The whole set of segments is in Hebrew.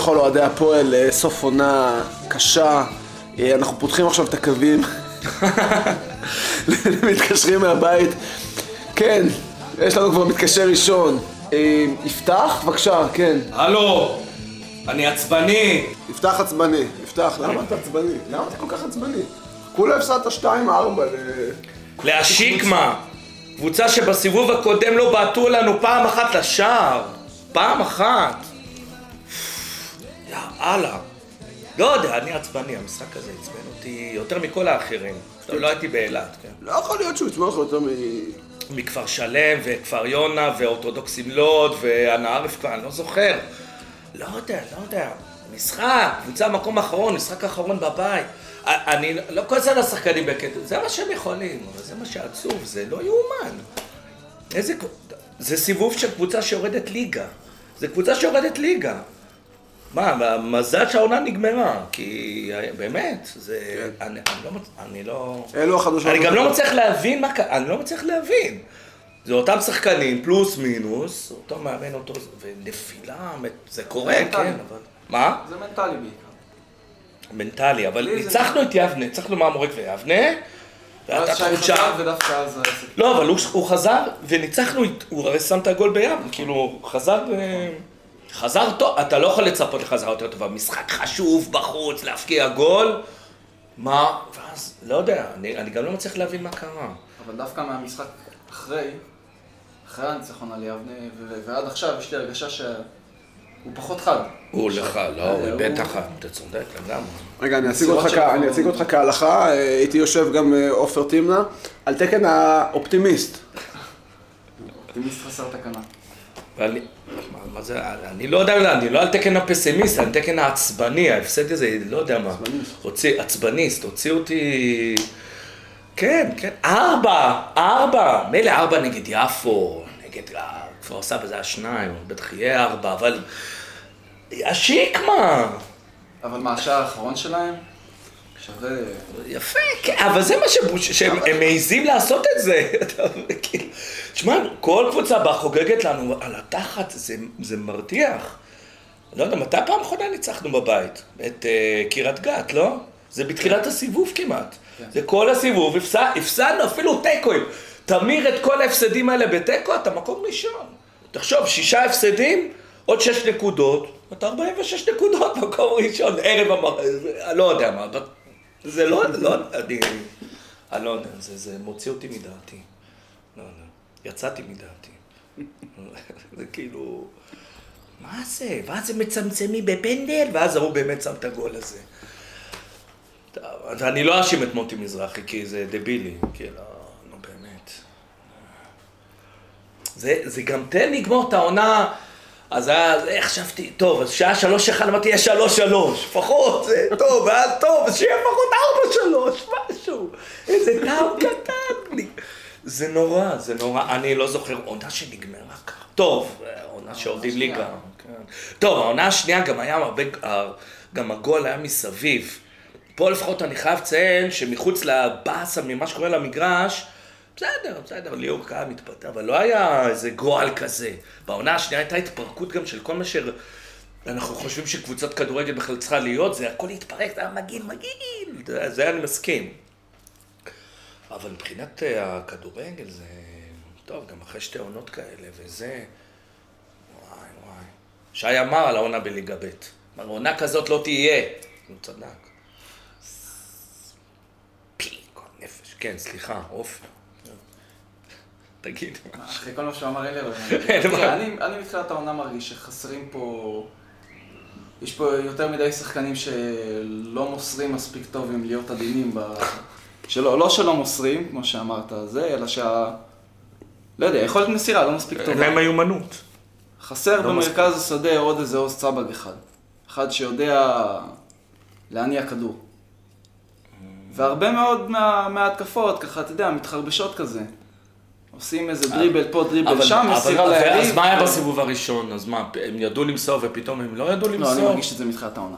לכל אוהדי הפועל, אה, סוף עונה קשה. אה, אנחנו פותחים עכשיו את הקווים. מתקשרים מהבית. כן, יש לנו כבר מתקשר ראשון. אה, יפתח, בבקשה, כן. הלו, אני עצבני. יפתח עצבני. יפתח, למה אתה עצבני? למה אתה כל כך עצבני? כולה הפסדת 2-4 ל... להשיקמה. קבוצה שבסיבוב הקודם לא בעטו לנו פעם אחת לשער. פעם אחת. יאללה. לא יודע, אני עצבני, המשחק הזה עצבן אותי יותר מכל האחרים. לא הייתי באילת, כן. לא יכול להיות שהוא יצמח יותר מ... מכפר שלם, וכפר יונה, ואורתודוקסים לוד, והנערף כבר, אני לא זוכר. לא יודע, לא יודע. משחק, קבוצה מקום אחרון, משחק אחרון בבית. אני לא כועס על השחקנים בקטע, זה מה שהם יכולים, אבל זה מה שעצוב, זה לא יאומן. איזה... זה סיבוב של קבוצה שיורדת ליגה. זה קבוצה שיורדת ליגה. מה, מזל שהעונה נגמרה, כי באמת, זה... אני, אני לא... אני לא... אלו החדשות. אני גם לא מצליח להבין מה קרה, אני לא מצליח להבין. זה אותם שחקנים, פלוס מינוס, אותו מאמן, אותו... ונפילה, זה קורה, מנטלי. כן, אבל... מה? זה מנטלי בעיקר. מנטלי, אבל זה- ניצחנו את יבנה, ניצחנו מהמורק ויבנה, והייתה ואז שי תחושה... חזר ודווקא אז העסק. לא, אבל הוא, חזר, וניצחנו, הוא הרי שם את הגול ביבנה, כאילו, חזר... אה, חזר טוב, אתה לא יכול לצפות לחזרה יותר טובה. משחק חשוב בחוץ, להפקיע גול. מה? ואז, לא יודע, אני, אני גם לא מצליח להבין מה קרה. אבל דווקא מהמשחק אחרי, אחרי הניצחון על יבנה, ו- ועד עכשיו יש לי הרגשה שהוא פחות חד. הוא לך, לא, הוא איבד את החיים, אתה צודק לגמרי. רגע, אני אציג אותך, כ-. אני אציג אותך כהלכה, אה, איתי יושב גם אה, עופר תמנה, על תקן האופטימיסט. אופטימיסט חסר תקנה. ואני, מה, מה זה, אני לא יודע, אני לא על תקן הפסימיסט, אני על תקן העצבני, ההפסד הזה, לא יודע מה. הוציא, עצבניסט, הוציא אותי... כן, כן, ארבע, ארבע, מילא ארבע נגד יפו, נגד כפר סבא זה היה שניים, בטח יהיה ארבע, אבל... השיקמה! אבל מה, השער האחרון שלהם? שווה... יפה, כן, אבל זה מה שבוש... שהם הם מעיזים לעשות את זה. כאילו, תשמע, כל קבוצה בה חוגגת לנו על התחת, זה, זה מרתיח. לא יודע, מתי פעם אחרונה ניצחנו בבית? את uh, קריית גת, לא? זה בתחילת הסיבוב כמעט. זה כל הסיבוב, הפסד, הפסדנו אפילו תיקואים. תמיר את כל ההפסדים האלה בתיקו, אתה מקום ראשון. תחשוב, שישה הפסדים, עוד שש נקודות, אתה 46 נקודות, מקום ראשון, ערב המר... אני לא יודע מה, זה לא, לא, אני, אני לא יודע, זה, זה מוציא אותי מדעתי. לא יודע, יצאתי מדעתי. זה כאילו, מה זה? ואז הם מצמצמים בפנדל, ואז ההוא באמת שם את הגול הזה. טוב, אז אני לא אאשים את מוטי מזרחי, כי זה דבילי, כאילו, נו באמת. זה, זה גם תן לגמור את העונה, אז היה, איך חשבתי, טוב, אז שעה שלוש אחד אמרתי, יהיה שלוש שלוש, לפחות, זה טוב, ואז טוב, אז שיהיה לפחות ארבע שלוש, משהו, איזה טעם קטן לי. זה נורא, זה נורא, אני לא זוכר עונה שנגמרה ככה. טוב, עונה שעובדים השנייה. ליגה. כן. טוב, העונה השנייה גם היה הרבה, גם הגול היה מסביב. פה לפחות אני חייב לציין שמחוץ לבאסה ממה שקורה למגרש, בסדר, בסדר, ליאור קהל מתפתח, אבל לא היה איזה גועל כזה. בעונה השנייה הייתה התפרקות גם של כל מה שאנחנו חושבים שקבוצת כדורגל בכלל צריכה להיות, זה הכל התפרק, זה היה מגעיל, מגעיל, זה- זה אני מסכים. אבל מבחינת אה, הכדורגל זה... טוב, גם אחרי שתי עונות כאלה וזה... וואי וואי. שי אמר על העונה בליגה ב'. אמר, עונה כזאת לא תהיה. הוא צדק. פי, גועל נפש. כן, סליחה, עופר. תגיד. אחרי כל מה שהוא אמר אלה, אין מה. תראה, אני אני מתחילת העונה מרגיש שחסרים פה... יש פה יותר מדי שחקנים שלא מוסרים מספיק טוב עם להיות עדינים ב... שלא, לא שלא מוסרים, כמו שאמרת, זה, אלא שה... לא יודע, יכולת מסירה לא מספיק אין טובה. להם מיומנות. חסר לא במרכז השדה עוד איזה עוז צבג אחד. אחד שיודע להניע כדור. והרבה מאוד מה, מההתקפות, ככה, אתה יודע, מתחרבשות כזה. עושים איזה דריבל פה, דריבל אבל- שם, מסירה ליריב. אז מה היה בסיבוב הראשון? אז מה, הם ידעו למסור ופתאום הם לא ידעו לא, אני למסור? מרגיש את זה מתחילת העונה.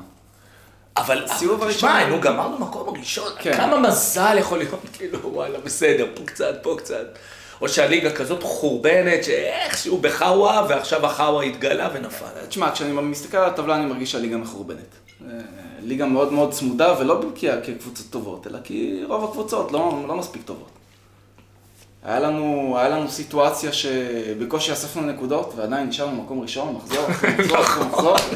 אבל, סיבוב הראשון- תשמע, היינו גמרנו מקום ראשון, כן. כמה מזל יכול להיות, כאילו, וואלה, בסדר, פה קצת, פה קצת. או שהליגה כזאת חורבנת, שאיכשהו בחאווה, ועכשיו החאווה התגלה ונפל. תשמע, כשאני מסתכל על הטבלה אני מרגיש שהליגה מחורבנת. אה, ליגה מאוד מאוד צמודה, ולא כי הקבוצות טובות, אלא כי רוב הקבוצות לא, לא מספיק טובות. היה לנו, היה לנו סיטואציה שבקושי אספנו נקודות, ועדיין נשארנו במקום ראשון, מחזור מחזור מחזור.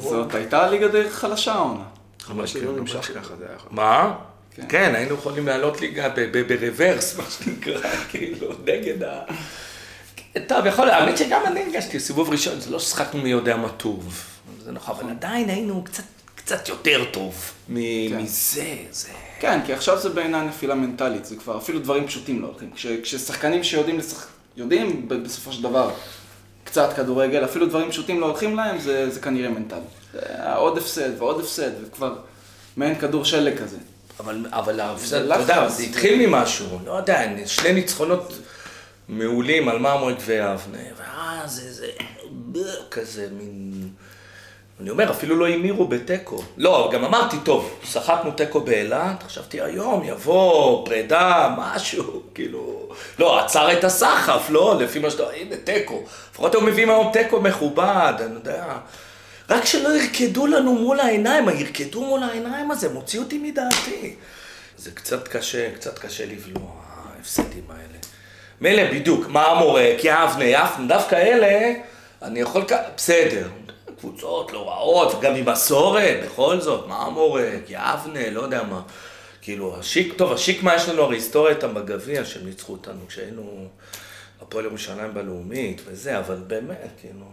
זאת הייתה ליגה די חלשה העונה. ממש לא נמשך ככה, זה היה יכול. מה? כן. כן, היינו יכולים לעלות ליגה ברוורס, מה שנקרא, כאילו, נגד ה... טוב, יכול להיות, האמת שגם אני הרגשתי סיבוב ראשון, זה לא ששחקנו מי יודע מה טוב, זה נכון, אבל עדיין היינו קצת, קצת יותר טוב מ- כן. מזה, זה... כן, כי עכשיו זה בעיניי נפילה מנטלית, זה כבר אפילו דברים פשוטים לא הולכים. כש, כששחקנים שיודעים לשחק, יודעים בסופו של דבר קצת כדורגל, אפילו דברים פשוטים לא הולכים להם, זה, זה כנראה מנטלי. עוד הפסד ועוד הפסד, וכבר מעין כדור שלג כזה. אבל, אבל ההפסד, אתה יודע. זה התחיל ממשהו, לא יודע, שני ניצחונות מעולים על מרמורק ויבנה, ואז איזה כזה מין... אני אומר, אפילו לא המירו בתיקו. לא, גם אמרתי, טוב, שחקנו תיקו באילת, חשבתי היום יבוא פרידה, משהו, כאילו... לא, עצר את הסחף, לא, לפי מה שאתה... הנה, תיקו. לפחות הם מביאים היום תיקו מכובד, אני יודע. רק שלא ירקדו לנו מול העיניים, הירקדו מול העיניים הזה, מוציא אותי מדעתי. זה קצת קשה, קצת קשה לבלוע, ההפסדים האלה. מילא בדיוק, מה המורק, יבנה, יפנה, דווקא אלה, אני יכול, בסדר, קבוצות לא רעות, גם עם מסורת, בכל זאת, מה המורק, יבנה, לא יודע מה. כאילו, השיק, טוב, השיק מה יש לנו הרי היסטוריה איתם בגביע, שהם ניצחו אותנו כשהיינו הפועל ירושלים בלאומית וזה, אבל באמת, כאילו,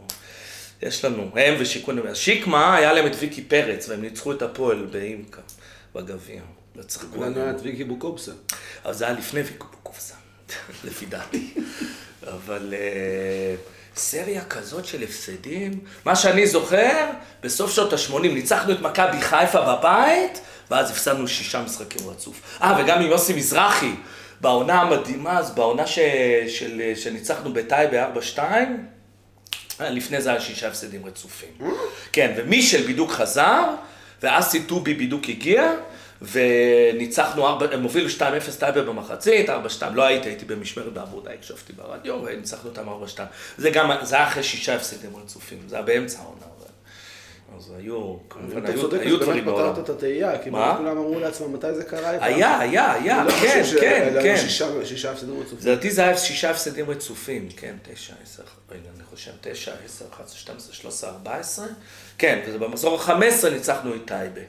יש לנו, הם ושיכון, שיקמה היה להם את ויקי פרץ, והם ניצחו את הפועל באימקה, בגביע. וצחקו לנו היה עליהם. את ויקי בוקובסה. אבל זה היה לפני ויקו בקופסה, לפי דעתי. אבל אה, סריה כזאת של הפסדים, מה שאני זוכר, בסוף שנות ה-80 ניצחנו את מכבי חיפה בבית, ואז הפסדנו שישה משחקים רצוף. אה, וגם עם יוסי מזרחי, בעונה המדהימה, אז בעונה ש... של... שניצחנו בטייבה 4-2, אה, לפני זה היה שישה הפסדים רצופים. כן, ומישל בדיוק חזר, ואסי טובי בדיוק הגיע, וניצחנו, ארבע- הם הובילו 2-0 טייבה במחצית, 4-2, לא הייתי, הייתי במשמרת בעבודה, הקשבתי ברדיו, וניצחנו אותם 4-2. זה גם, זה היה אחרי שישה הפסדים רצופים, זה היה באמצע העונה. אז היו, כמובן, אתה היו צודק, היו אז באמת דברים בעולם. פתרת את התהייה, כי? באמת כולם אמרו לעצמם מתי זה קרה. איפה?" היה, היה, היה, לא כן, כן, כן. שישה- הפסדים רצופים. לדעתי זה היה שישה הפסדים רצופים, כן, תשע, עשר, רגע, אני חושב, תשע, עשר, אחת עשרה, שתיים עשרה, שלוש עשרה, ארבע עשרה, כן, וזה במחזור החמש עשרה ניצחנו את טייבה.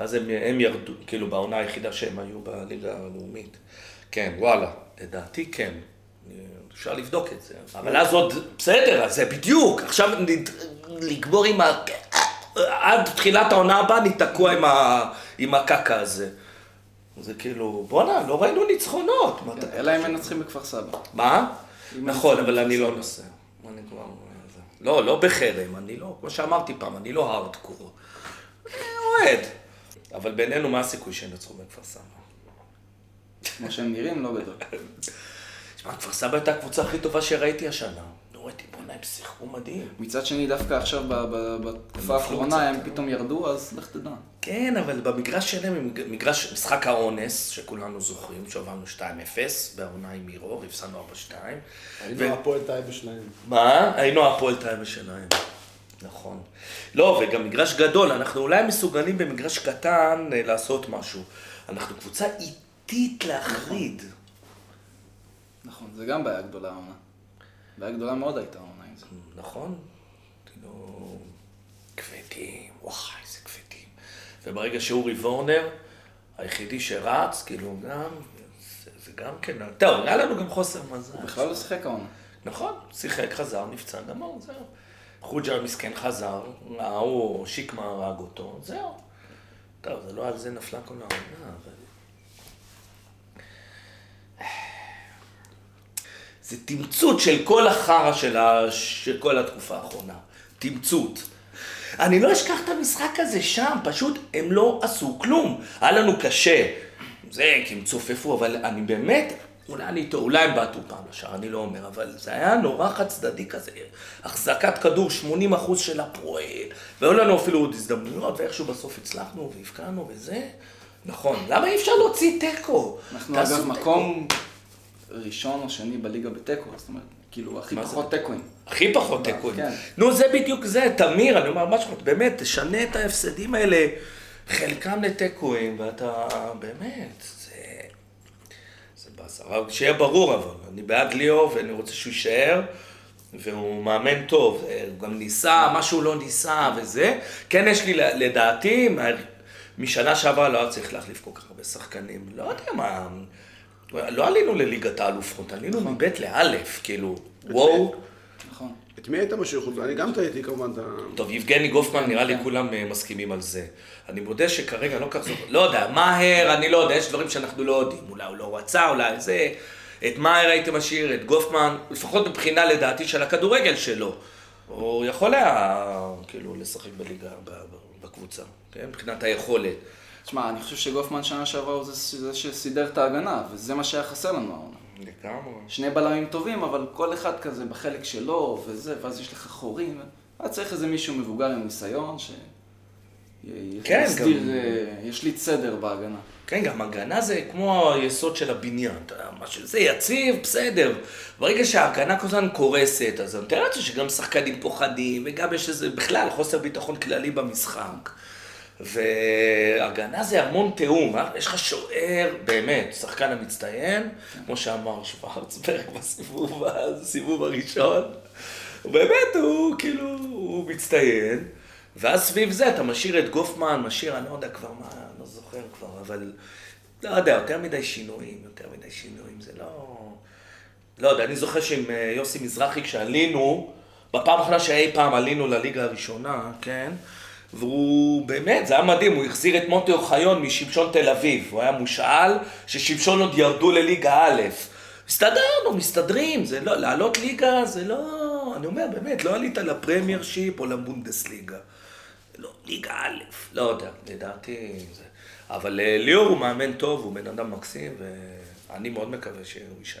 ואז הם, הם ירדו, כאילו בעונה היחידה שהם היו בליגה הלאומית. כן, וואלה, לדעתי כן. אפשר לבדוק את זה. אבל אז עוד, בסדר, אז זה בדיוק. עכשיו לגמור עם ה... עד תחילת העונה הבאה ניתקוע עם, ה... עם הקקה הזה. זה כאילו, בואנה, לא ראינו ניצחונות. אלא אם מנצחים בכפר סבא. מה? נכון, אבל אני לא. נוסע. אני כבר... לא, לא בחרם, אני לא, כמו שאמרתי פעם, אני לא הארדקור. אני אוהד. אבל בינינו, מה הסיכוי שינצחו בכפר סבא? כמו שהם נראים, לא גדול. תשמע, כפר סבא הייתה הקבוצה הכי טובה שראיתי השנה. לא ראיתי, בוא'נה, הם שיחקו מדהים. מצד שני, דווקא עכשיו, ב- ב- בתקופה האחרונה, הם פתאום ירדו, אז לך תדע. כן, אבל במגרש שלהם, הם מגרש, משחק האונס, שכולנו זוכרים, שהובלנו 2-0, בעונה עם מירור, הפסדנו 4-2. היינו הפועל טייבה שלהם. מה? היינו הפועל טייבה שלהם. נכון. לא, וגם מגרש גדול, אנחנו אולי מסוגלים במגרש קטן אה, לעשות משהו. אנחנו קבוצה איטית להחריד. נכון, זה גם בעיה גדולה העונה. בעיה גדולה מאוד הייתה העונה עם זה. נכון? כאילו, כבדים, וואי, איזה כבדים. וברגע שאורי וורנר, היחידי שרץ, כאילו גם, זה, זה גם כן, טוב, היה לנו גם חוסר מזל. הוא בכלל לא שיחק העונה. נכון, שיחק, חזר, נפצע, גמר, זהו. חוג'ה המסכן חזר, ההוא, שיקמה הרג אותו, זהו. טוב, זה לא על זה נפלה כל העונה, אבל... זה תמצות של כל החרא של. של כל התקופה האחרונה. תמצות. אני לא אשכח את המשחק הזה שם, פשוט הם לא עשו כלום. היה לנו קשה. זה, כי הם צופפו, אבל אני באמת אולי אני טועה, אולי הם בעטו פעם לשער, אני לא אומר, אבל זה היה נורא חד צדדי כזה. החזקת כדור 80 אחוז של הפועל, והיו לנו אפילו עוד הזדמנויות, ואיכשהו בסוף הצלחנו והבקענו וזה. נכון, למה אי אפשר להוציא תיקו? אנחנו אגב תיקו. מקום ראשון או שני בליגה בתיקו, זאת אומרת, כאילו, הכי? פחות תיקואים. הכי פחות תיקואים. כן. נו, זה בדיוק זה, תמיר, אני אומר משהו, באמת, תשנה את ההפסדים האלה, חלקם לתיקואים, ואתה, באמת, באסה. אבל שיהיה ברור, אבל, אני בעד ליאור, ואני רוצה שהוא יישאר, והוא מאמן טוב, הוא גם ניסה, מה שהוא לא ניסה וזה. כן, יש לי, לדעתי, משנה שעברה לא היה צריך להחליף כל כך הרבה שחקנים. לא יודע מה... לא עלינו לליגת האלופות, עלינו מב' לאלף, כאילו, וואו. את מי היית משאיר חוץ? אני גם טעיתי כמובן את ה... טוב, יבגני גופמן, נראה לי כן. כולם אה, מסכימים על זה. אני מודה שכרגע לא כך זוכר, לא יודע, מאהר, אני לא יודע, יש דברים שאנחנו לא יודעים. אולי הוא לא רצה, אולי זה. את מאהר הייתי משאיר, את גופמן, לפחות מבחינה לדעתי של הכדורגל שלו. הוא יכול היה, כאילו, לשחק בליגה, בקבוצה, כן? מבחינת היכולת. תשמע, אני חושב שגופמן שנה שעברה הוא זה, זה שסידר את ההגנה, וזה מה שהיה חסר לנו העונה. לגמרי. שני בלמים טובים, אבל כל אחד כזה בחלק שלו, וזה, ואז יש לך חורים. היה צריך איזה מישהו מבוגר עם ניסיון, ש... כן, יסדיר, גם- אה, ישליט סדר בהגנה. כן, גם הגנה זה כמו היסוד של הבניין, אתה יודע, מה שזה יציב, בסדר. ברגע שההגנה כל הזמן קורסת, אז אני מתאר לעצמי שגם שחקנים פוחדים, וגם יש איזה, בכלל, חוסר ביטחון כללי במשחק. והגנה זה המון תיאום, אה? יש לך שוער, באמת, שחקן המצטיין, כמו שאמר שוורצברג בסיבוב, בסיבוב הראשון. באמת, הוא כאילו, הוא מצטיין. ואז סביב זה אתה משאיר את גופמן, משאיר, אני לא יודע כבר מה, לא זוכר כבר, אבל לא יודע, יותר מדי שינויים, יותר מדי שינויים, זה לא... לא יודע, אני זוכר שעם אה, יוסי מזרחי כשעלינו, בפעם האחרונה שאי פעם עלינו לליגה הראשונה, כן? והוא באמת, זה היה מדהים, הוא החזיר את מוטי אוחיון משמשון תל אביב, הוא היה מושאל, ששמשון עוד ירדו לליגה א'. הסתדרנו, מסתדרים, זה לא, לעלות ליגה זה לא, אני אומר באמת, לא עלית לפרמייר שיפ או לבונדסליגה. לא, ליגה א', לא יודע, לדעתי זה. אבל אה, ליאור הוא מאמן טוב, הוא בן אדם מקסים, ואני מאוד מקווה שהוא יישאר,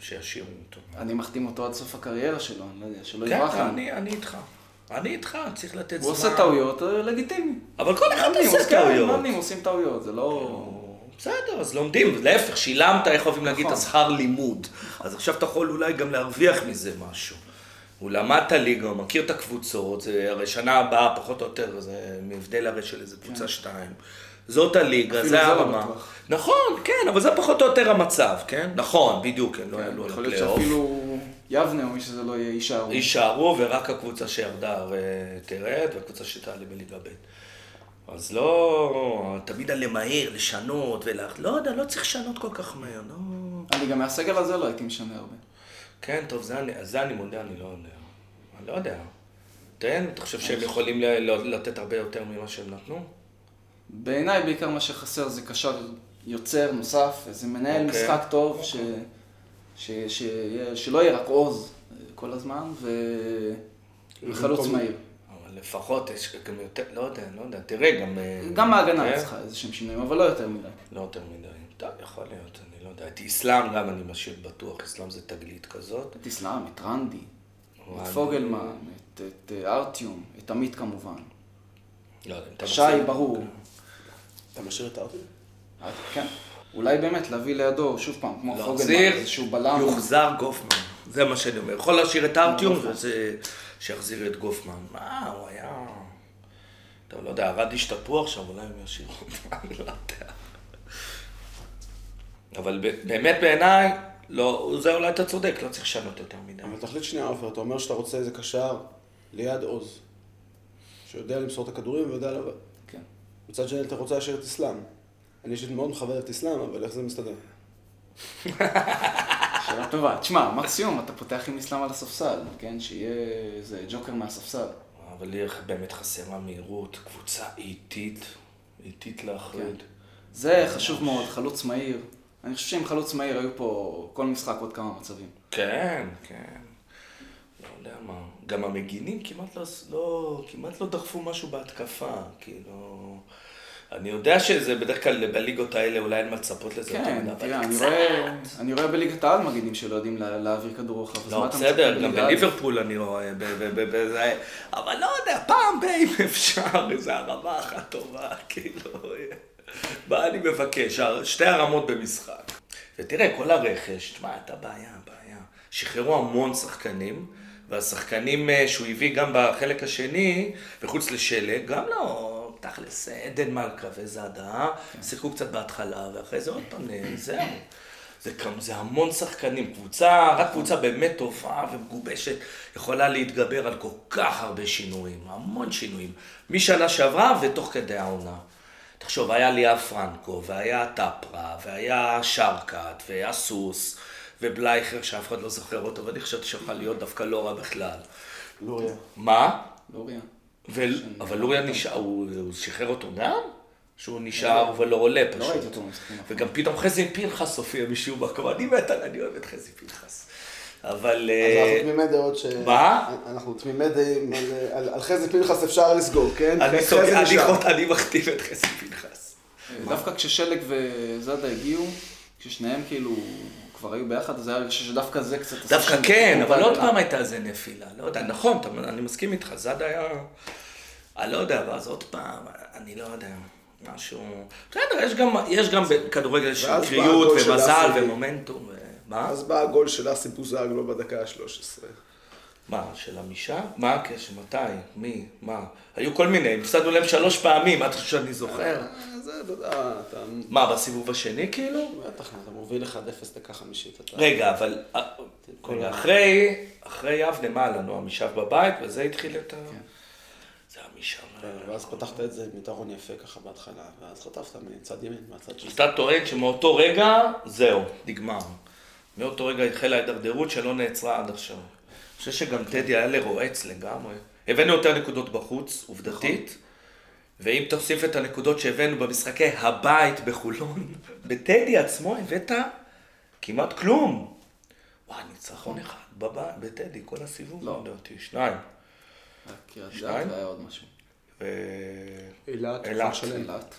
שישאירו אותו. אני מחתים אותו עד סוף הקריירה שלו, אני לא יודע, שלא כן, יברח כן, אני איתך. אני איתך, צריך לתת זמן. הוא עושה טעויות, אה, לגיטימי. אבל כל אחד עושה עושים- טעויות. מאמנים עושים טעויות, זה לא... בסדר, אז לומדים, להפך, שילמת, איך אוהבים להגיד, את נכון. השכר לימוד. אז עכשיו אתה יכול אולי גם להרוויח מזה משהו. הוא למד את הליגה, הוא מכיר את הקבוצות, זה הרי שנה הבאה, פחות או יותר, זה מהבדל הרי של איזה קבוצה שתיים. זאת הליגה, זה לא הרמה. נכון, כן, אבל זה פחות או יותר המצב, כן? נכון, בדיוק, הם לא כן, יעלו על יכול להיות הפלייאוף. שאפילו יבנה או מי שזה לא יהיה, יישארו. יישארו, ורק הקבוצה שירדה הרי תרד, והקבוצה שתעלה בליגה ב'. אז לא, תמיד על למהר, לשנות, ולה... לא יודע, לא צריך לשנות כל כך מהר, לא... אני גם מהסגל הזה לא הייתי משנה הרבה. כן, טוב, זה אני, זה אני מודה, אני לא יודע. אני לא יודע. תן, אתה חושב שהם יכולים לתת הרבה יותר ממה שהם נתנו? בעיניי בעיקר מה שחסר זה קשר יוצר נוסף, איזה מנהל אוקיי. משחק טוב, ש... ש... ש... שלא יהיה רק עוז אה, כל הזמן, ו... וחלוץ מהיר. אבל לפחות יש גם יותר, לא יודע, לא יודע, תראה, גם... אה, גם ההגנה כן? צריכה איזה שהם שינויים, אבל לא יותר מדי. לא יותר מדי. טוב, יכול להיות, אני לא יודע. את איסלאם גם אני משאיר בטוח, איסלאם זה תגלית כזאת. את איסלאם, את רנדי. את פוגלמן, את, את אה, ארטיום, את עמית כמובן. לא שי, ברור. אתה משאיר את ארטיום? כן. אולי באמת להביא לידו, שוב פעם, כמו פוגלמן, להחזיר, איזשהו בלם. יוחזר גופמן. זה מה שאני אומר. יכול להשאיר את ארטיום, וזה... שיחזיר את גופמן. מה, הוא היה... טוב, לא יודע, ארד השתפרו עכשיו, אולי הם ישאירו לא יודע. אבל באמת בעיניי, לא, זה אולי אתה צודק, לא צריך לשנות יותר מדי. אבל תחליט שנייה, עופר, אתה אומר שאתה רוצה איזה קשר ליד עוז, שיודע למסור את הכדורים ויודע לבד. כן. מצד שני, אתה רוצה להשאיר את אסלאם. אני אישית מאוד מכבד את אסלאם, אבל איך זה מסתדר? שאלה טובה. תשמע, מקסימום אתה פותח עם איסלאם על הספסל, כן? שיהיה איזה ג'וקר מהספסל. אבל לי באמת חסרה מהירות, קבוצה איטית, איטית להחריד. זה חשוב מאוד, חלוץ מהיר. אני חושב שעם חלוץ מהיר היו פה כל משחק עוד כמה מצבים. כן, כן. לא יודע מה. גם המגינים כמעט לא, לא, כמעט לא דחפו משהו בהתקפה, כאילו... אני יודע שזה בדרך כלל בליגות האלה אולי אין מה לצפות לזה כן, תראה, אני. רואה, אני רואה בליגת העל מגנים שלא יודעים לה- להעביר כדור רוחב. לא, בסדר, גם? בליברפול אני רואה, אבל לא יודע, פעם ב- אם אפשר, איזה הרמה אחת טובה, כאילו, מה אני מבקש? שתי הרמות במשחק. ותראה, כל הרכש, תשמע, הייתה בעיה, בעיה. שחררו המון שחקנים, והשחקנים אה, שהוא הביא גם בחלק השני, מחוץ לשלג, גם לא, תכלס, מלכה וזאדה, שיחקו קצת בהתחלה, ואחרי זה עוד פעם, אה, זהו. זה, כמ- זה המון שחקנים, קבוצה, רק קבוצה באמת טובה ומגובשת יכולה להתגבר על כל כך הרבה שינויים, המון שינויים, משנה שעברה ותוך כדי העונה. תחשוב, היה ליאב פרנקו, והיה טפרה, והיה שרקת, והיה סוס, ובלייכר, שאף אחד לא זוכר אותו, ואני חשבתי שיכול להיות דווקא לא רע בכלל. לוריה. מה? לוריה. ו... אבל לוריה נשאר, הוא, הוא שחרר אותו גם? שהוא נשאר ולא עולה פשוט. לא ראיתי אותו האחרונים. וגם פתאום חזי פנחס הופיע משום מקום, אני מת על, אני אוהב את חזי פנחס. אבל... אז אה, אנחנו תמימי דעות ש... מה? אנחנו תמימי דעים על- חזי פנחס אפשר לסגור, כן? אני מכתיב את חזי פנחס. דווקא כששלג וזאדה הגיעו, כששניהם כאילו כבר היו ביחד, אז היה הרגשה שדווקא זה קצת... דווקא כן, אבל עוד. פעם הייתה איזה נפילה. לא יודע, נכון, אני מסכים איתך, זאדה היה... אני לא יודע, ואז עוד פעם, אני לא יודע, משהו... בסדר, יש גם, יש גם בכדורגל שקריות ומזל. ומומנטום. מה? אז בא הגול של אסי בוזגלו בדקה ה-13. מה, של עמישה? מה הקשר? מתי? מי? מה? היו כל מיני, הפסדנו להם שלוש פעמים, חושב שאני זוכר? זה, אתה יודע, אתה... מה, בסיבוב השני כאילו? בטח, אתה מוביל 1-0 דקה חמישית. רגע, אבל... אה, אחרי, אחרי יבנה, מה לנו? עמישב בבית, וזה התחיל את ה... זה עמישב. כן, ואז פתחת את זה עם יתרון יפה ככה בהתחלה, ואז חטפת מצד ימין, מהצד של... אתה טוען שמאותו רגע, זהו, נגמר. מאותו רגע החלה ההידרדרות שלא נעצרה עד עכשיו. אני חושב שגם טדי היה לרועץ לגמרי. הבאנו יותר נקודות בחוץ, עובדתית. ואם תוסיף את הנקודות שהבאנו במשחקי הבית בחולון, בטדי עצמו הבאת כמעט כלום. וואי, ניצחון אחד בבית, בטדי, כל הסיבוב, לא. לדעתי, שניים. רק קריית גת שניים? והיה עוד משהו. אילת. כפר שלם. אילת.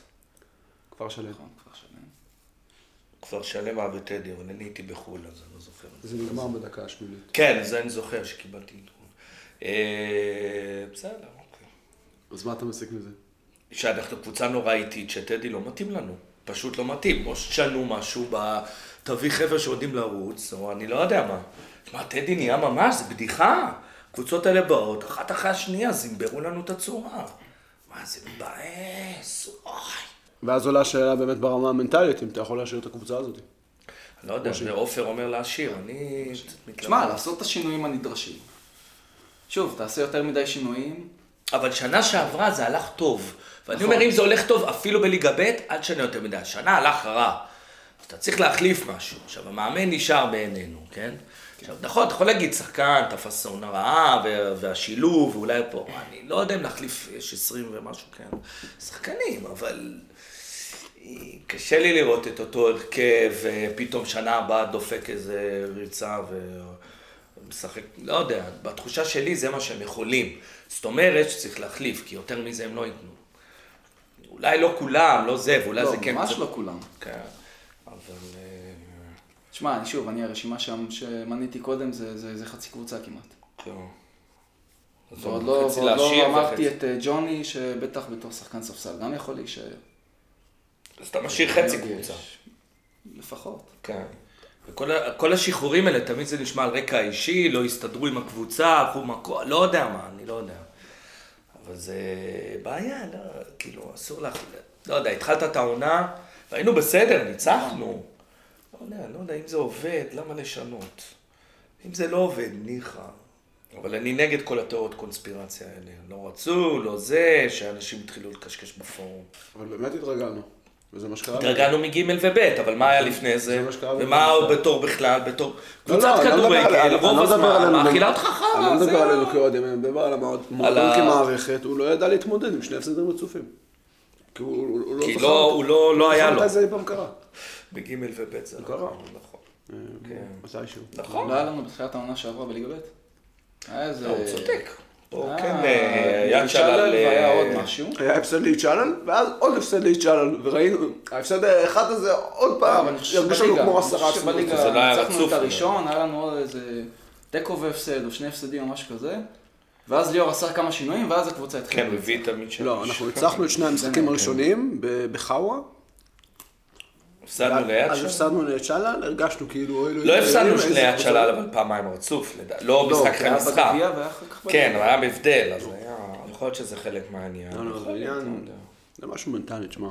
כפר שלם. נכון, כפר שלם. כפר שלם היה בטדי, אבל אני הייתי בחו"ל, אז אני לא זוכר. זה נגמר בדקה השמינית. כן, זה אני זוכר שקיבלתי עדכון. אה, בסדר, אוקיי. אז מה אתה מסיק מזה? שאנחנו קבוצה נורא איטית, שטדי לא מתאים לנו. פשוט לא מתאים. או שתשנו משהו, ב... תביא חבר'ה שיודעים לרוץ, או אני לא יודע מה. תשמע, טדי נהיה ממש, זה בדיחה. הקבוצות האלה באות, אחת אחרי השנייה, זימברו לנו את הצורה. מה, זה מבאס, אוי. ואז עולה השאלה באמת ברמה המנטלית, אם אתה יכול להשאיר את הקבוצה הזאת. לא יודע, זה עופר אומר להשאיר, אני. תשמע, לעשות את השינויים הנדרשים. שוב, תעשה יותר מדי שינויים, אבל שנה שעברה זה הלך טוב. ואני. אומר, אם זה הולך טוב אפילו בליגה ב', אל תשנה יותר מדי. השנה הלך רע. אז אתה צריך להחליף משהו. עכשיו, המאמן נשאר בעינינו, כן? עכשיו, נכון, אתה יכול להגיד, שחקן, תפס עונה רעה, וה- והשילוב, ואולי פה, אני לא יודע אם להחליף, יש 20 ומשהו, כן? שחקנים, אבל... אה, קשה לי לראות את אותו הרכב, ופתאום שנה הבאה דופק איזה ריצה ומשחק, לא יודע, בתחושה שלי זה מה שהם יכולים. זאת אומרת שצריך להחליף, כי יותר מזה הם לא ייתנו. אולי לא כולם, לא זה, ואולי לא, זה כן... ממש קצת- לא כולם. כן, אבל... אה, תשמע, אני שוב, אני הרשימה שם שמניתי קודם, זה, זה, זה חצי קבוצה כמעט. כן. ועוד לא, ועוד לא אמרתי את אה, ג'וני, שבטח בתור שחקן ספסל, גם יכול להישאר. אז אתה משאיר חצי קבוצה. לפחות. כן. וכל כל השחרורים האלה, תמיד זה נשמע על רקע אישי, לא הסתדרו עם הקבוצה, לא יודע מה, אני לא יודע. אבל זה בעיה, לא, כאילו, אסור לך, לא יודע, התחלת את העונה, והיינו בסדר, ניצחנו. לא יודע, לא יודע, אם זה עובד, למה לשנות? אם זה לא עובד, ניחא. אבל אני נגד כל התיאוריות קונספירציה האלה. לא רצו, לא זה, שאנשים התחילו לקשקש בפורום. אבל באמת התרגלנו. וזה מה שקרה. התרגלנו מג' וב', אבל מה היה לפני זה? ומה בתור בכלל, בתור לא, קבוצת לא, אני לא על- כדורגל, אני רוב לא הזמן, מאכילה אותך אני חרא, לא מדבר. עלינו כאוהדים, אני מדבר על המועדון כמערכת, הוא לא ידע להתמודד עם שני הפסדים רצופים. כי הוא לא כי זכר- לא, הוא לא, לא היה לו. מתי זה אי פעם קרה? בג' וב' זה לא קרה. נכון. אה, מתישהו. נכון. לא היה לנו בתחילת העונה שעברה בליגה ב'? היה איזה... לא, הוא צודק. פה אה, כן, אה, היה והיה אה, עוד משהו. היה הפסד ליצ'אלל, ואז עוד הפסד ליצ'אלל, וראינו, ההפסד האחד הזה עוד פעם, ירגיש לנו כמו עשרה עצמאות. זה לא היה ניצחנו רצוף, את הראשון, היה לנו עוד איזה תיקו והפסד, או שני הפסדים או משהו כזה. ואז ליאור עשה כמה שינויים, ואז הקבוצה התחילה. כן, הוא הביא את המיטשל. לא, אנחנו ניצחנו את שני המשחקים הראשונים בחאווה. הפסדנו ליד אז שם. הפסדנו ליצ'אלל, הרגשנו כאילו... לא הפסדנו ליד. שלל, אבל פעמיים רצוף, לדע- לא משחק אחרי היה משחק. כן. אבל היה בהבדל, אז היה... יכול להיות שזה חלק מהעניין. לא, לא, זה עניין- לא. זה משהו מנטלי, תשמע.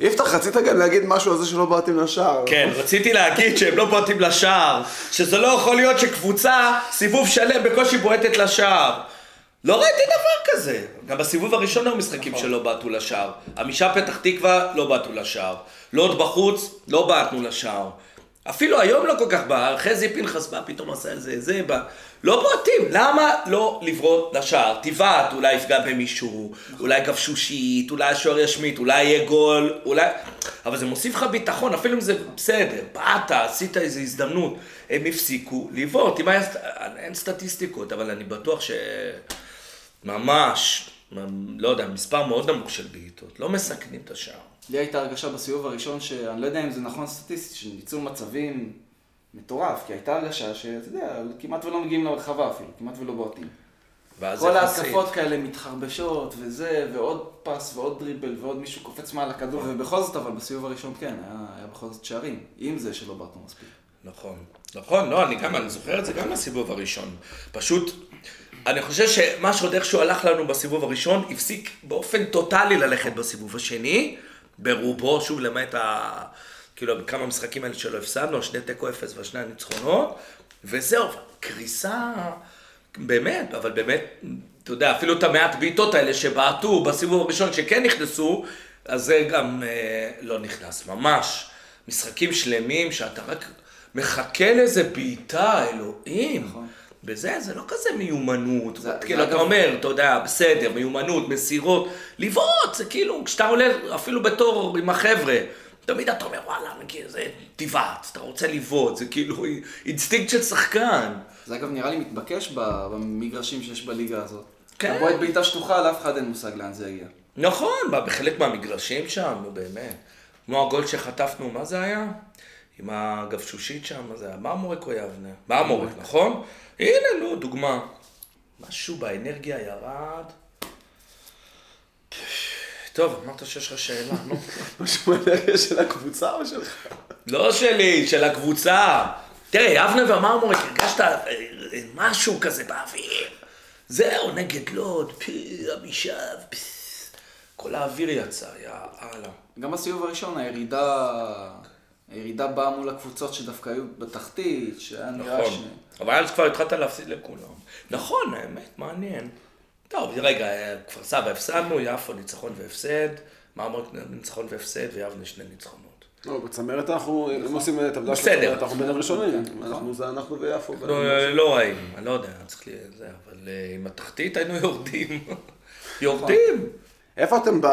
יפתח, רצית גם להגיד משהו על זה שלא באתם לשער. כן, רציתי להגיד שהם לא בועטים לשער, שזה לא יכול להיות שקבוצה, סיבוב שלם בקושי בועטת לשער. לא ראיתי דבר כזה. גם בסיבוב הראשון היו משחקים שלא בעטו לשער. עמישה פתח תקווה, לא בעטו לשער. לוד בחוץ, לא בעטנו לשער. אפילו היום לא כל כך בא, חזי פנחס בא, פתאום עשה איזה, זה בא. לא בועטים, למה לא לבעוט לשער? תבעט, אולי יפגע במישהו, אולי גבשושית, אולי השוער ישמיט, אולי יהיה גול, אולי... אבל זה מוסיף לך ביטחון, אפילו אם זה בסדר, בעטת, עשית איזו הזדמנות. הם הפסיקו לבעוט, היה... אין סטטיסטיקות, אבל אני בטוח ש... ממש, לא יודע, מספר מאוד נמוך של בעיטות, לא מסכנים את השער. לי הייתה הרגשה בסיבוב הראשון, שאני לא יודע אם זה נכון סטטיסטית, של ניצול מצבים מטורף, כי הייתה הרגשה שאתה יודע, כמעט ולא מגיעים לרחבה אפילו, כמעט ולא בועטים. כל. ההתקפות כאלה מתחרבשות וזה, ועוד פס ועוד דריבל ועוד מישהו קופץ מעל הכדור, ובכל זאת אבל בסיבוב הראשון כן, היה, היה בכל זאת שערים, עם זה שלא בעטנו מספיק. נכון, נכון, לא, אני גם, אני זוכר את זה גם בסיבוב הראשון. פשוט, אני חושב שמה שעוד איכשהו הלך לנו בסיבוב הראשון, הפסיק באופן טוטאלי ללכת בסיבוב השני, ברובו, שוב, למעט ה... כאילו, כמה משחקים האלה שלא הפסדנו, שני תיקו אפס ושני הניצחונות, וזהו, קריסה, באמת, אבל באמת, אתה יודע, אפילו את המעט בעיטות האלה שבעטו בסיבוב הראשון שכן נכנסו, אז זה גם אה, לא נכנס, ממש. משחקים שלמים שאתה רק מחכה לאיזה בעיטה, אלוהים. נכון. בזה זה לא כזה מיומנות, זה- כאילו זה אתה אגב- אומר, אתה יודע, בסדר, מיומנות, מסירות, לבעוט, זה כאילו, כשאתה עולה אפילו בתור עם החבר'ה, תמיד אתה אומר, וואלה, נגיד, זה תבעט, אתה רוצה לבעוט, זה כאילו אינסטינקט של שחקן. זה אגב נראה לי מתבקש במגרשים שיש בליגה הזאת. כן. אתה בועט בעיטה שטוחה, לאף אחד אין מושג לאן זה יגיע. נכון, בחלק מהמגרשים שם, נו באמת. כמו הגול שחטפנו, מה זה היה? עם הגבשושית שם, מה זה היה? מרמורק או יבנה? מרמורק, נכון? הנה, נו, דוגמה. משהו באנרגיה ירד. טוב, אמרת שיש לך שאלה, נו. משהו מהאנרגיה של הקבוצה או שלך? לא שלי, של הקבוצה. תראה, יבנה ומרמורק, הרגשת אה, משהו כזה באוויר. זהו, נגד לוד, פי, עמישב, פי. כל האוויר יצא, יא אללה. גם בסיבוב הראשון הירידה, הירידה באה מול הקבוצות שדווקא היו בתחתית, שהיה נראה נכון. ש... אבל אז כבר התחלת להפסיד לכולם. נכון, האמת, מעניין. טוב, רגע, אה, כפר סבא הפסדנו, יפו ניצחון והפסד, מרמורק ניצחון והפסד, ויבנה שני ניצחונות. לא, בצמרת אנחנו, אם עושים את העבודה של. הצמרת, אנחנו בין הראשונים. אנחנו זה אנחנו ויפו. לא, אה, לא ראינו, אני לא יודע, צריך. זה, אבל אה, עם התחתית היינו יורדים. יורדים. איפה אתם ב-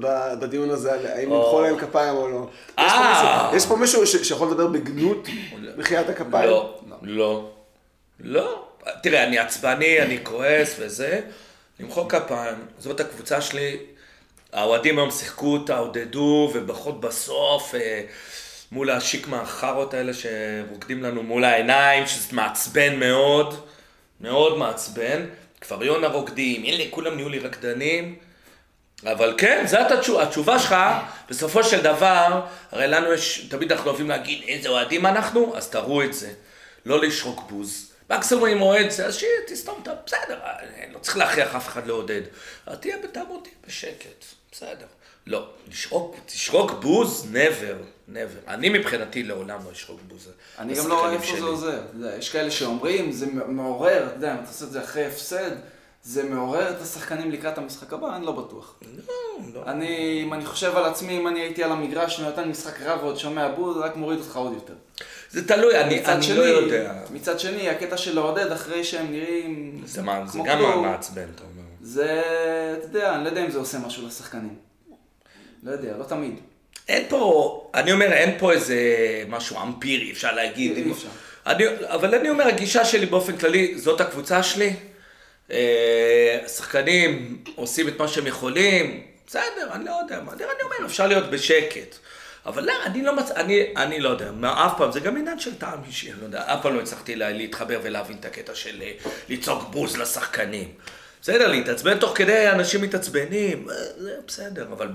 ב- בדיון הזה, האם. למחוא להם כפיים או לא? יש פה אה. מישהו- שיכול לדבר בגנות מחיית הכפיים? לא, לא, לא. תראה, אני עצבני, אני כועס וזה. למחוא כפיים, זאת הקבוצה שלי. האוהדים היום שיחקו אותה, עודדו, ובחות בסוף, אה, מול השיק מהחארות האלה שרוקדים לנו מול העיניים, שזה מעצבן מאוד, מאוד מעצבן. כפר יונה רוקדים, הנה, כולם נהיו לי רקדנים. אבל כן, זאת התשובה, התשובה שלך, בסופו של דבר, הרי לנו יש, תמיד אנחנו אוהבים להגיד איזה אוהדים אנחנו, אז תראו את זה. לא לשרוק בוז. מקסימום אם אוהד זה, אז שתסתום את ה... בסדר, אני לא צריך להכריח אף אחד לעודד. תהיה בתעמוד, תהיה בשקט, בסדר. לא, לשרוק, תשרוק בוז, never, never. אני מבחינתי לעולם לא אשרוק בוז. אני גם לא רואה איפה. זה עוזר. יש כאלה שאומרים, זה מעורר, אתה יודע, אם אתה עושה את זה אחרי הפסד, זה מעורר את השחקנים לקראת המשחק הבא, אני לא בטוח. לא, לא. אני, אם אני חושב על עצמי, אם אני הייתי על המגרש ונותן משחק רע ועוד שומע בוז, רק מוריד אותך עוד יותר. זה תלוי, אני, מצד אני שני, לא יודע. מצד שני, הקטע של לעודד אחרי שהם נראים זה, מה, זה גם כלום, מעצבן, אתה אומר. זה, אתה יודע, אני לא יודע אם זה עושה משהו לשחקנים. לא יודע, לא תמיד. אין פה, אני אומר, אין פה איזה משהו אמפירי, אפשר להגיד. אי אפשר. אני, אבל אני אומר, הגישה שלי באופן כללי, זאת הקבוצה שלי, השחקנים עושים את מה שהם יכולים, בסדר, אני לא יודע מה, אני אומר, אפשר להיות בשקט. אבל לא, אני לא מצ... אני, אני לא יודע, מה, אף פעם, זה גם עניין של טעם אישי, אני לא יודע, אף פעם לא הצלחתי לה, להתחבר ולהבין את הקטע של אה, לצעוק בוז לשחקנים. בסדר, להתעצבן תוך כדי אנשים מתעצבנים, אה, זה בסדר, אבל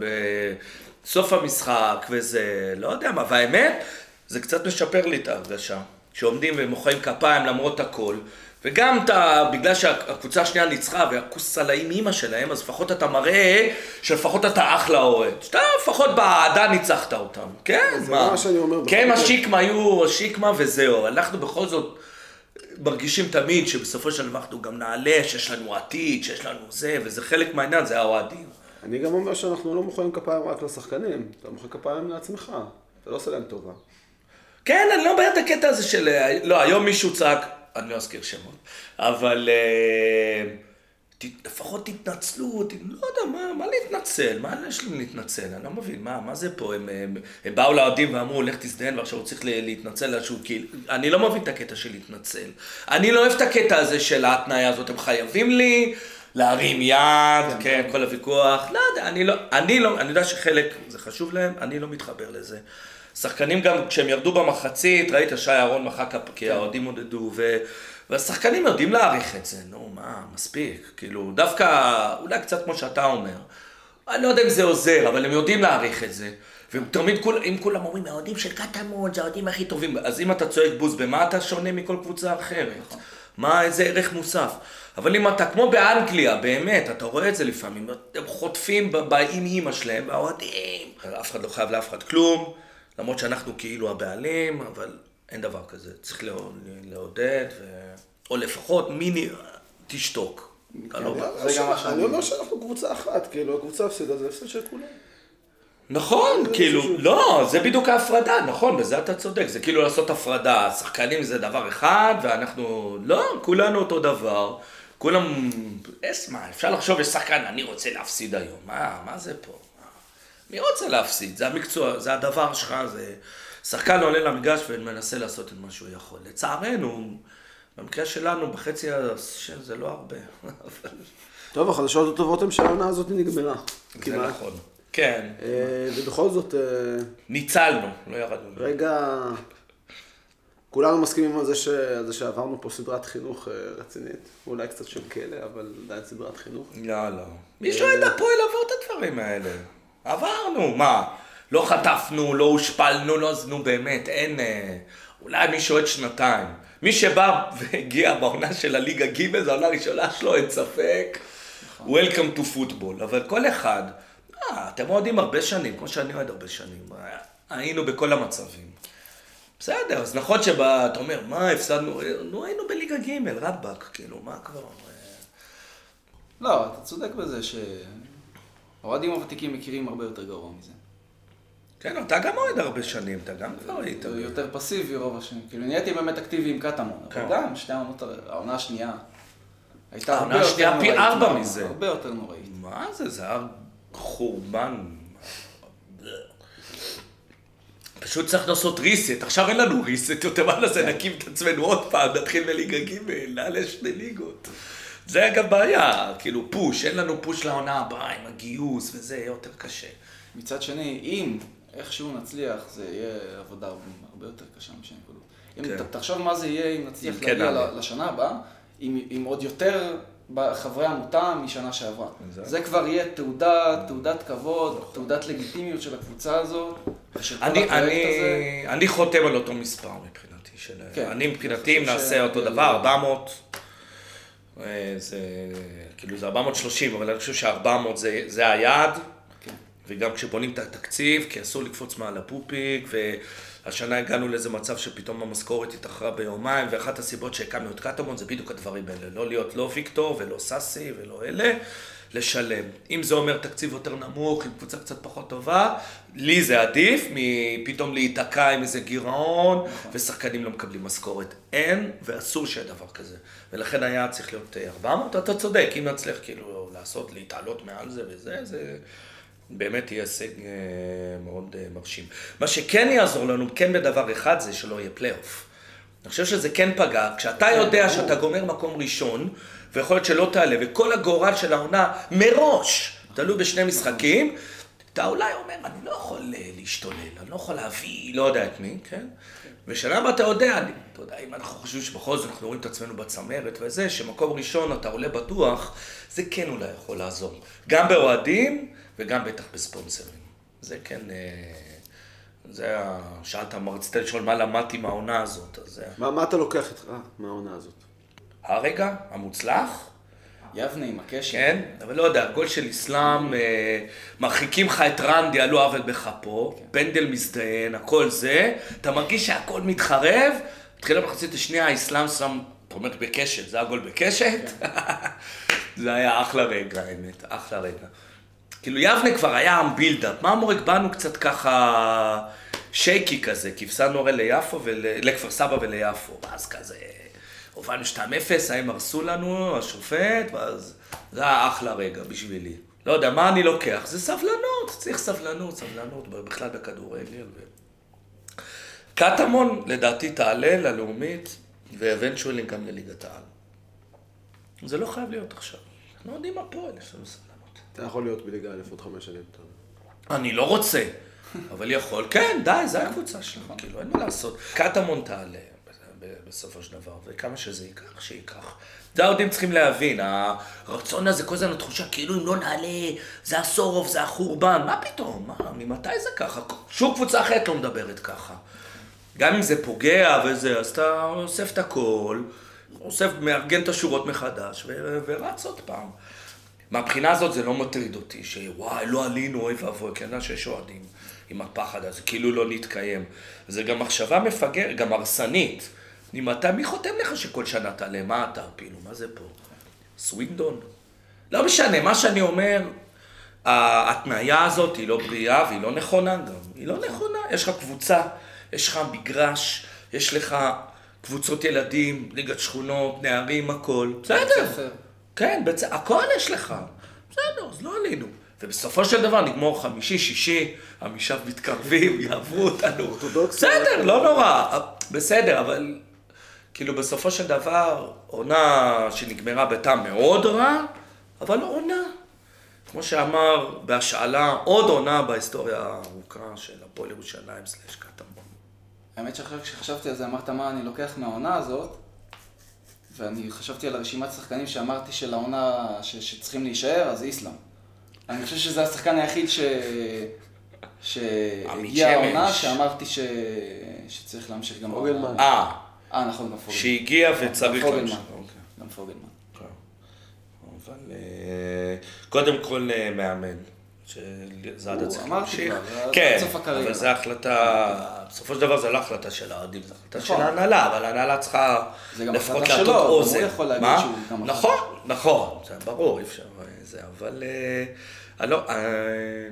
בסוף המשחק וזה, לא יודע מה, והאמת, זה קצת משפר לי את ההרגשה. שעומדים ומוחאים כפיים למרות הכל, וגם אתה, בגלל שהקבוצה השנייה ניצחה והכוס סלעים אימא שלהם, אז לפחות אתה מראה שלפחות אתה אחלה אוהד. שאתה לפחות באהדה ניצחת אותם. כן, זה מה? מה שאני אומר. כן, השיקמה היו השיקמה וזהו. אנחנו בכל זאת מרגישים תמיד שבסופו של דבר אנחנו גם נעלה, שיש לנו עתיד, שיש לנו זה, וזה חלק מהעניין, זה האוהדים. אני גם אומר שאנחנו לא מוחאים כפיים רק לשחקנים, אתה מוחא כפיים לעצמך, אתה לא עושה להם טובה. כן, אני לא בעד הקטע הזה של... לא, היום מישהו צעק, אני לא אזכיר שמות, אבל אה, לפחות תתנצלו, לא יודע, מה, מה להתנצל? מה יש לי להתנצל? אני לא מבין, מה, מה זה פה? הם, הם, הם באו לאוהדים ואמרו, לך תזדיין ועכשיו הוא צריך להתנצל על שהוא כאילו... אני לא מבין את הקטע של להתנצל. אני לא אוהב את הקטע הזה של ההתניה הזאת, הם חייבים לי. להרים יד, כן, כל הוויכוח, לא יודע, אני לא, אני לא, אני יודע שחלק, זה חשוב להם, אני לא מתחבר לזה. שחקנים גם, כשהם ירדו במחצית, ראית שי אהרון מחא כפ... כי האוהדים עודדו, ו... והשחקנים יודעים להעריך את זה, נו, מה, מספיק. כאילו, דווקא, אולי קצת כמו שאתה אומר. אני לא יודע אם זה עוזר, אבל הם יודעים להעריך את זה. ותמיד, כול, אם כולם אומרים, האוהדים של קטמון זה האוהדים הכי טובים, אז אם אתה צועק בוז, במה אתה שונה מכל קבוצה אחרת? מה, איזה ערך מוסף? אבל אם אתה, כמו באנגליה, באמת, אתה רואה את זה לפעמים, הם חוטפים באם אימא שלהם, והאוהדים, אף אחד לא חייב לאף אחד כלום, למרות שאנחנו כאילו הבעלים, אבל אין דבר כזה. צריך לעוד- לעודד, ו... או לפחות מיני, תשתוק. לא שאני- אני אומר שאנחנו קבוצה אחת, כאילו, הקבוצה הפסידה זה הפסד של כולם. נכון, כאילו, לא, זה בדיוק ההפרדה, נכון, בזה אתה צודק, זה כאילו לעשות הפרדה, שחקנים זה דבר אחד, ואנחנו, לא, כולנו אותו דבר, כולם, אס מה, אפשר לחשוב, יש שחקן, אני רוצה להפסיד היום, מה, מה זה פה? מי רוצה להפסיד? זה המקצוע, זה הדבר שלך, זה... שחקן עולה למגרש ומנסה לעשות את מה שהוא יכול. לצערנו, במקרה שלנו, בחצי השני זה לא הרבה, אבל טוב, החדשות הטובות הן שהעונה הזאת נגמרה. זה כמעט. נכון. כן, אה, ובכל זאת, אה, ניצלנו, לא ירדנו. רגע, כולנו מסכימים על זה, ש... על זה שעברנו פה סדרת חינוך אה, רצינית. אולי קצת של כלא, אבל עדיין סדרת חינוך. לא, לא. מישהו אוהד הפועל עבר את הדברים האלה. עברנו, מה? לא חטפנו, לא הושפלנו, לא, אז נו באמת, אין... אה, אולי מישהו אוהד שנתיים. מי שבא והגיע בעונה של הליגה ג' זו העונה הראשונה שלו, אין ספק. Welcome to football. אבל כל אחד, אה, אתם אוהדים הרבה שנים, כמו שאני אוהד הרבה שנים. אה, היינו בכל המצבים. בסדר, אז נכון שאתה אומר, מה, הפסדנו? נו, היינו בליגה ג', רבאק, כאילו, מה כבר? אה, לא, אתה צודק בזה שהאוהדים הוותיקים מכירים הרבה יותר גרוע מזה. כן, אתה גם אוהד הרבה שנים, אתה גם כבר היית. יותר פסיבי רוב השנים. כאילו נהייתי באמת אקטיבי עם קטמון, כן. אבל גם שתי העונות, העונה השנייה הייתה העונה הרבה השנייה יותר פי נוראית. ארבע מה- מזה. הרבה יותר נוראית. מה זה, זה היה חורבן. פשוט צריך לעשות ריסט, עכשיו אין לנו ריסט יותר, מה נעשה, נקים את עצמנו עוד פעם, נתחיל בליגה ג', נעלה שני ליגות. זה אגב בעיה, כאילו פוש, אין לנו פוש לעונה הבאה עם הגיוס וזה יהיה יותר קשה. מצד שני, אם איכשהו נצליח, זה יהיה עבודה הרבה יותר קשה משני נקודות. אם כן. תחשוב מה זה יהיה אם נצליח כן להגיע. ל- לשנה הבאה, עם עם עוד יותר חברי עמותה משנה שעברה. זה- זה כבר יהיה תעודה, תעודת כבוד, תעודת לגיטימיות של הקבוצה הזאת, אני, אני, הזה. אני חותם על אותו מספר מבחינתי. של, כן. אני מבחינתי, אם נעשה ש- אותו דבר, 400, אה, זה, כאילו זה 430, אבל אני חושב ש-400 זה, זה היעד. כן. וגם כשבונים את התקציב, כי אסור לקפוץ מעל הפופיק, והשנה הגענו לאיזה מצב שפתאום המשכורת התאחרה ביומיים, ואחת הסיבות שהקמנו את קטמון זה בדיוק הדברים האלה, לא להיות לא ויקטור ולא סאסי ולא אלה, לשלם. אם זה אומר תקציב יותר נמוך, עם קבוצה קצת פחות טובה, לי זה עדיף מפתאום להיתקע עם איזה גירעון, ושחקנים לא מקבלים משכורת. אין, ואסור שיהיה דבר כזה. ולכן היה צריך להיות אה, 400, אתה צודק, אם נצליח כאילו לעשות, להתעלות מעל זה וזה, זה... באמת יהיה הישג אה, מאוד אה, מרשים. מה שכן יעזור לנו, כן בדבר אחד, זה שלא יהיה פלייאוף. אני חושב שזה כן פגע. כשאתה יודע שאתה גומר מקום ראשון, ויכול להיות שלא תעלה, וכל הגורל של העונה מראש, תלוי בשני משחקים, אתה אולי אומר, אני לא יכול אה, להשתולל, אני לא יכול להביא, לא יודע את מי, כן? ושנה הבאה אתה יודע, אני, אתה יודע, אם אנחנו חושבים שבכל זאת אנחנו רואים את עצמנו בצמרת וזה, שמקום ראשון אתה עולה בטוח, זה כן אולי יכול לעזור. גם באוהדים וגם בטח בספונסרים. זה כן, אה, זה ה... שאלת, מה רצית לשאול מה למדתי מהעונה הזאת, אז זה... מה, מה אתה לוקח איתך מהעונה הזאת? הרגע המוצלח, יבנה עם הקשר. כן, אבל לא יודע, גול של אסלאם, אה, מרחיקים לך את רנדי על לא עוול בכפו, פנדל מזדיין, הכל זה, אתה מרגיש שהכל מתחרב, התחילה במחצית השנייה, האסלאם שם, אתה אומר בקשת, זה היה גול בקשת? זה היה אחלה רגע, האמת, אחלה רגע. כאילו יבנה כבר היה בילדאפ, מרמורק באנו קצת ככה שייקי כזה, כי הפסדנו הרי ליפו, ול... לכפר סבא וליפו, ואז כזה, הובלנו 2-0, הם הרסו לנו, השופט, ואז זה היה אחלה רגע בשבילי. לא יודע, מה אני לוקח? זה סבלנות, צריך סבלנות, סבלנות, בכלל בכדורגל. ו... קטמון, לדעתי, תעלה ללאומית, ואבנצ'ואלי גם לליגת העל. זה לא חייב להיות עכשיו. אנחנו יודעים מה פה, יש לנו סבלנות. אתה יכול להיות בליגה א' עוד חמש שנים. אני לא רוצה, אבל יכול. כן, די, זה הקבוצה שלנו, כאילו, אין מה לעשות. קטמון תעלה בסופו של דבר, וכמה שזה ייקח, שייקח. זה העודים צריכים להבין, הרצון הזה, כל הזמן התחושה כאילו אם לא נעלה, זה הסורוב, זה החורבן, מה פתאום? מה, ממתי זה ככה? שום קבוצה אחרת לא מדברת ככה. גם אם זה פוגע וזה, אז אתה אוסף את הכל, אוסף, מארגן את השורות מחדש, ו- ורץ עוד פעם. מהבחינה הזאת זה לא מטריד אותי, שוואי, לא עלינו, אוי ואבוי, כי אני יודע שיש אוהדים עם הפחד הזה, כאילו לא נתקיים. זה גם מחשבה מפגר, גם הרסנית. ממתי, מי חותם לך שכל שנה תעלה? מה אתה, כאילו, מה זה פה? סווינדון? לא משנה, מה שאני אומר, ההתניה הזאת היא לא בריאה והיא לא נכונה גם. היא לא נכונה. יש לך קבוצה, יש לך מגרש, יש לך קבוצות ילדים, ליגת שכונות, נערים, הכל. בסדר. כן, בצ... הכל יש לך. בסדר, אז לא עלינו. ובסופו של דבר נגמור חמישי, שישי, חמישה מתקרבים, יעברו אותנו. בסדר, לא נורא. בסדר, אבל כאילו בסופו של דבר, עונה שנגמרה בטעם מאוד רע, אבל לא עונה. כמו שאמר בהשאלה, עוד עונה בהיסטוריה הארוכה של הפועל ירושלים סלש קטמון. האמת שאחרי כשחשבתי על זה, אמרת מה אני לוקח מהעונה הזאת, ואני חשבתי על הרשימת שחקנים שאמרתי של העונה ש- שצריכים להישאר, אז איסלאם. אני חושב שזה השחקן היחיד ש... שהגיע העונה. שאמרתי ש... שצריך להמשיך גם. בעונה. אה, אה, נכון, גם פוגלמן. שהגיע וצריך פוגלמן. להמשיך. אוקיי. גם פוגלמן. כן. אבל אה, קודם כל אה, מאמן, הוא, צריך אמרתי להמשיך. עד כן. אבל זו החלטה, בסופו של דבר זו לא החלטה של האוהדים, זו החלטה של נכון. ההנהלה, אבל ההנהלה צריכה זה גם לפחות החלטה להטות שלו, גם הוא אוזן. יכול להגיד? שהוא גם נכון, נכון, זה ברור, אי אפשר אה, זה, אבל לא- אה,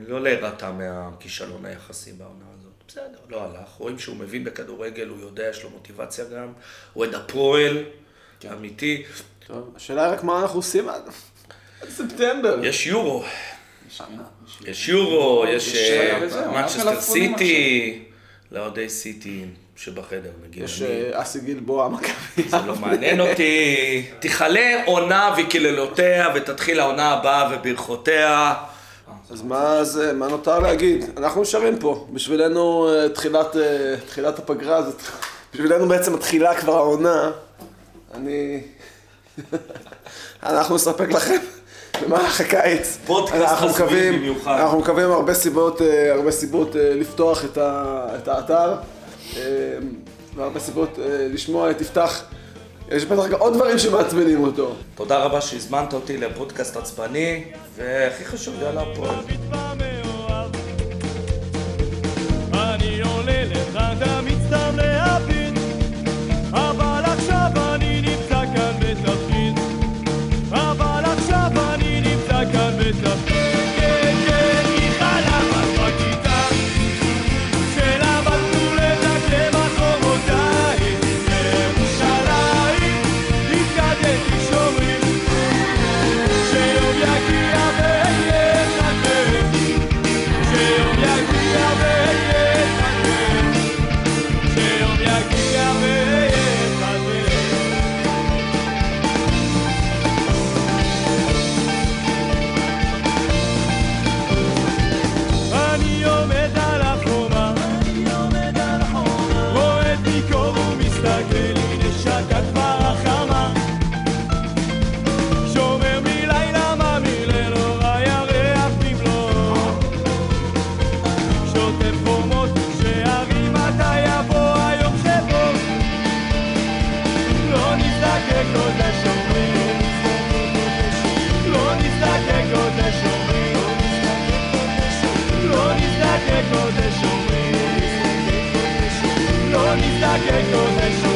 לא להירתע מהכישלון היחסי בעונה הזאת. בסדר, לא הלך, רואים שהוא מבין בכדורגל, הוא יודע, יש לו מוטיבציה גם, אוהד הפועל, כן. אמיתי. טוב, השאלה רק מה אנחנו עושים עד ספטמבר. יש יורו, יש- יורו, יש יש, אה, אה, סיטי, לאוהדי סיטי שבחדר, נגיד. יש אה, אסי גלבוע, מכבי. זה לא מעניין אותי. תכלה עונה וקללותיה, ותתחיל העונה הבאה וברכותיה. אז מה זה, מה נותר להגיד? אנחנו נשארים פה. בשבילנו אה, תחילת, אה, תחילת הפגרה, זה, בשבילנו בעצם מתחילה כבר העונה. אני... אנחנו נספק לכם במהלך הקיץ. אנחנו מקווים. אנחנו מקווים הרבה סיבות, אה, הרבה סיבות לפתוח את, ה, את האתר. והרבה סיבות לשמוע את יפתח. יש בטח עוד דברים שמעצבנים אותו. תודה רבה שהזמנת אותי לפודקאסט עצבני, והכי חשוב, יאללה הפועל. echoes and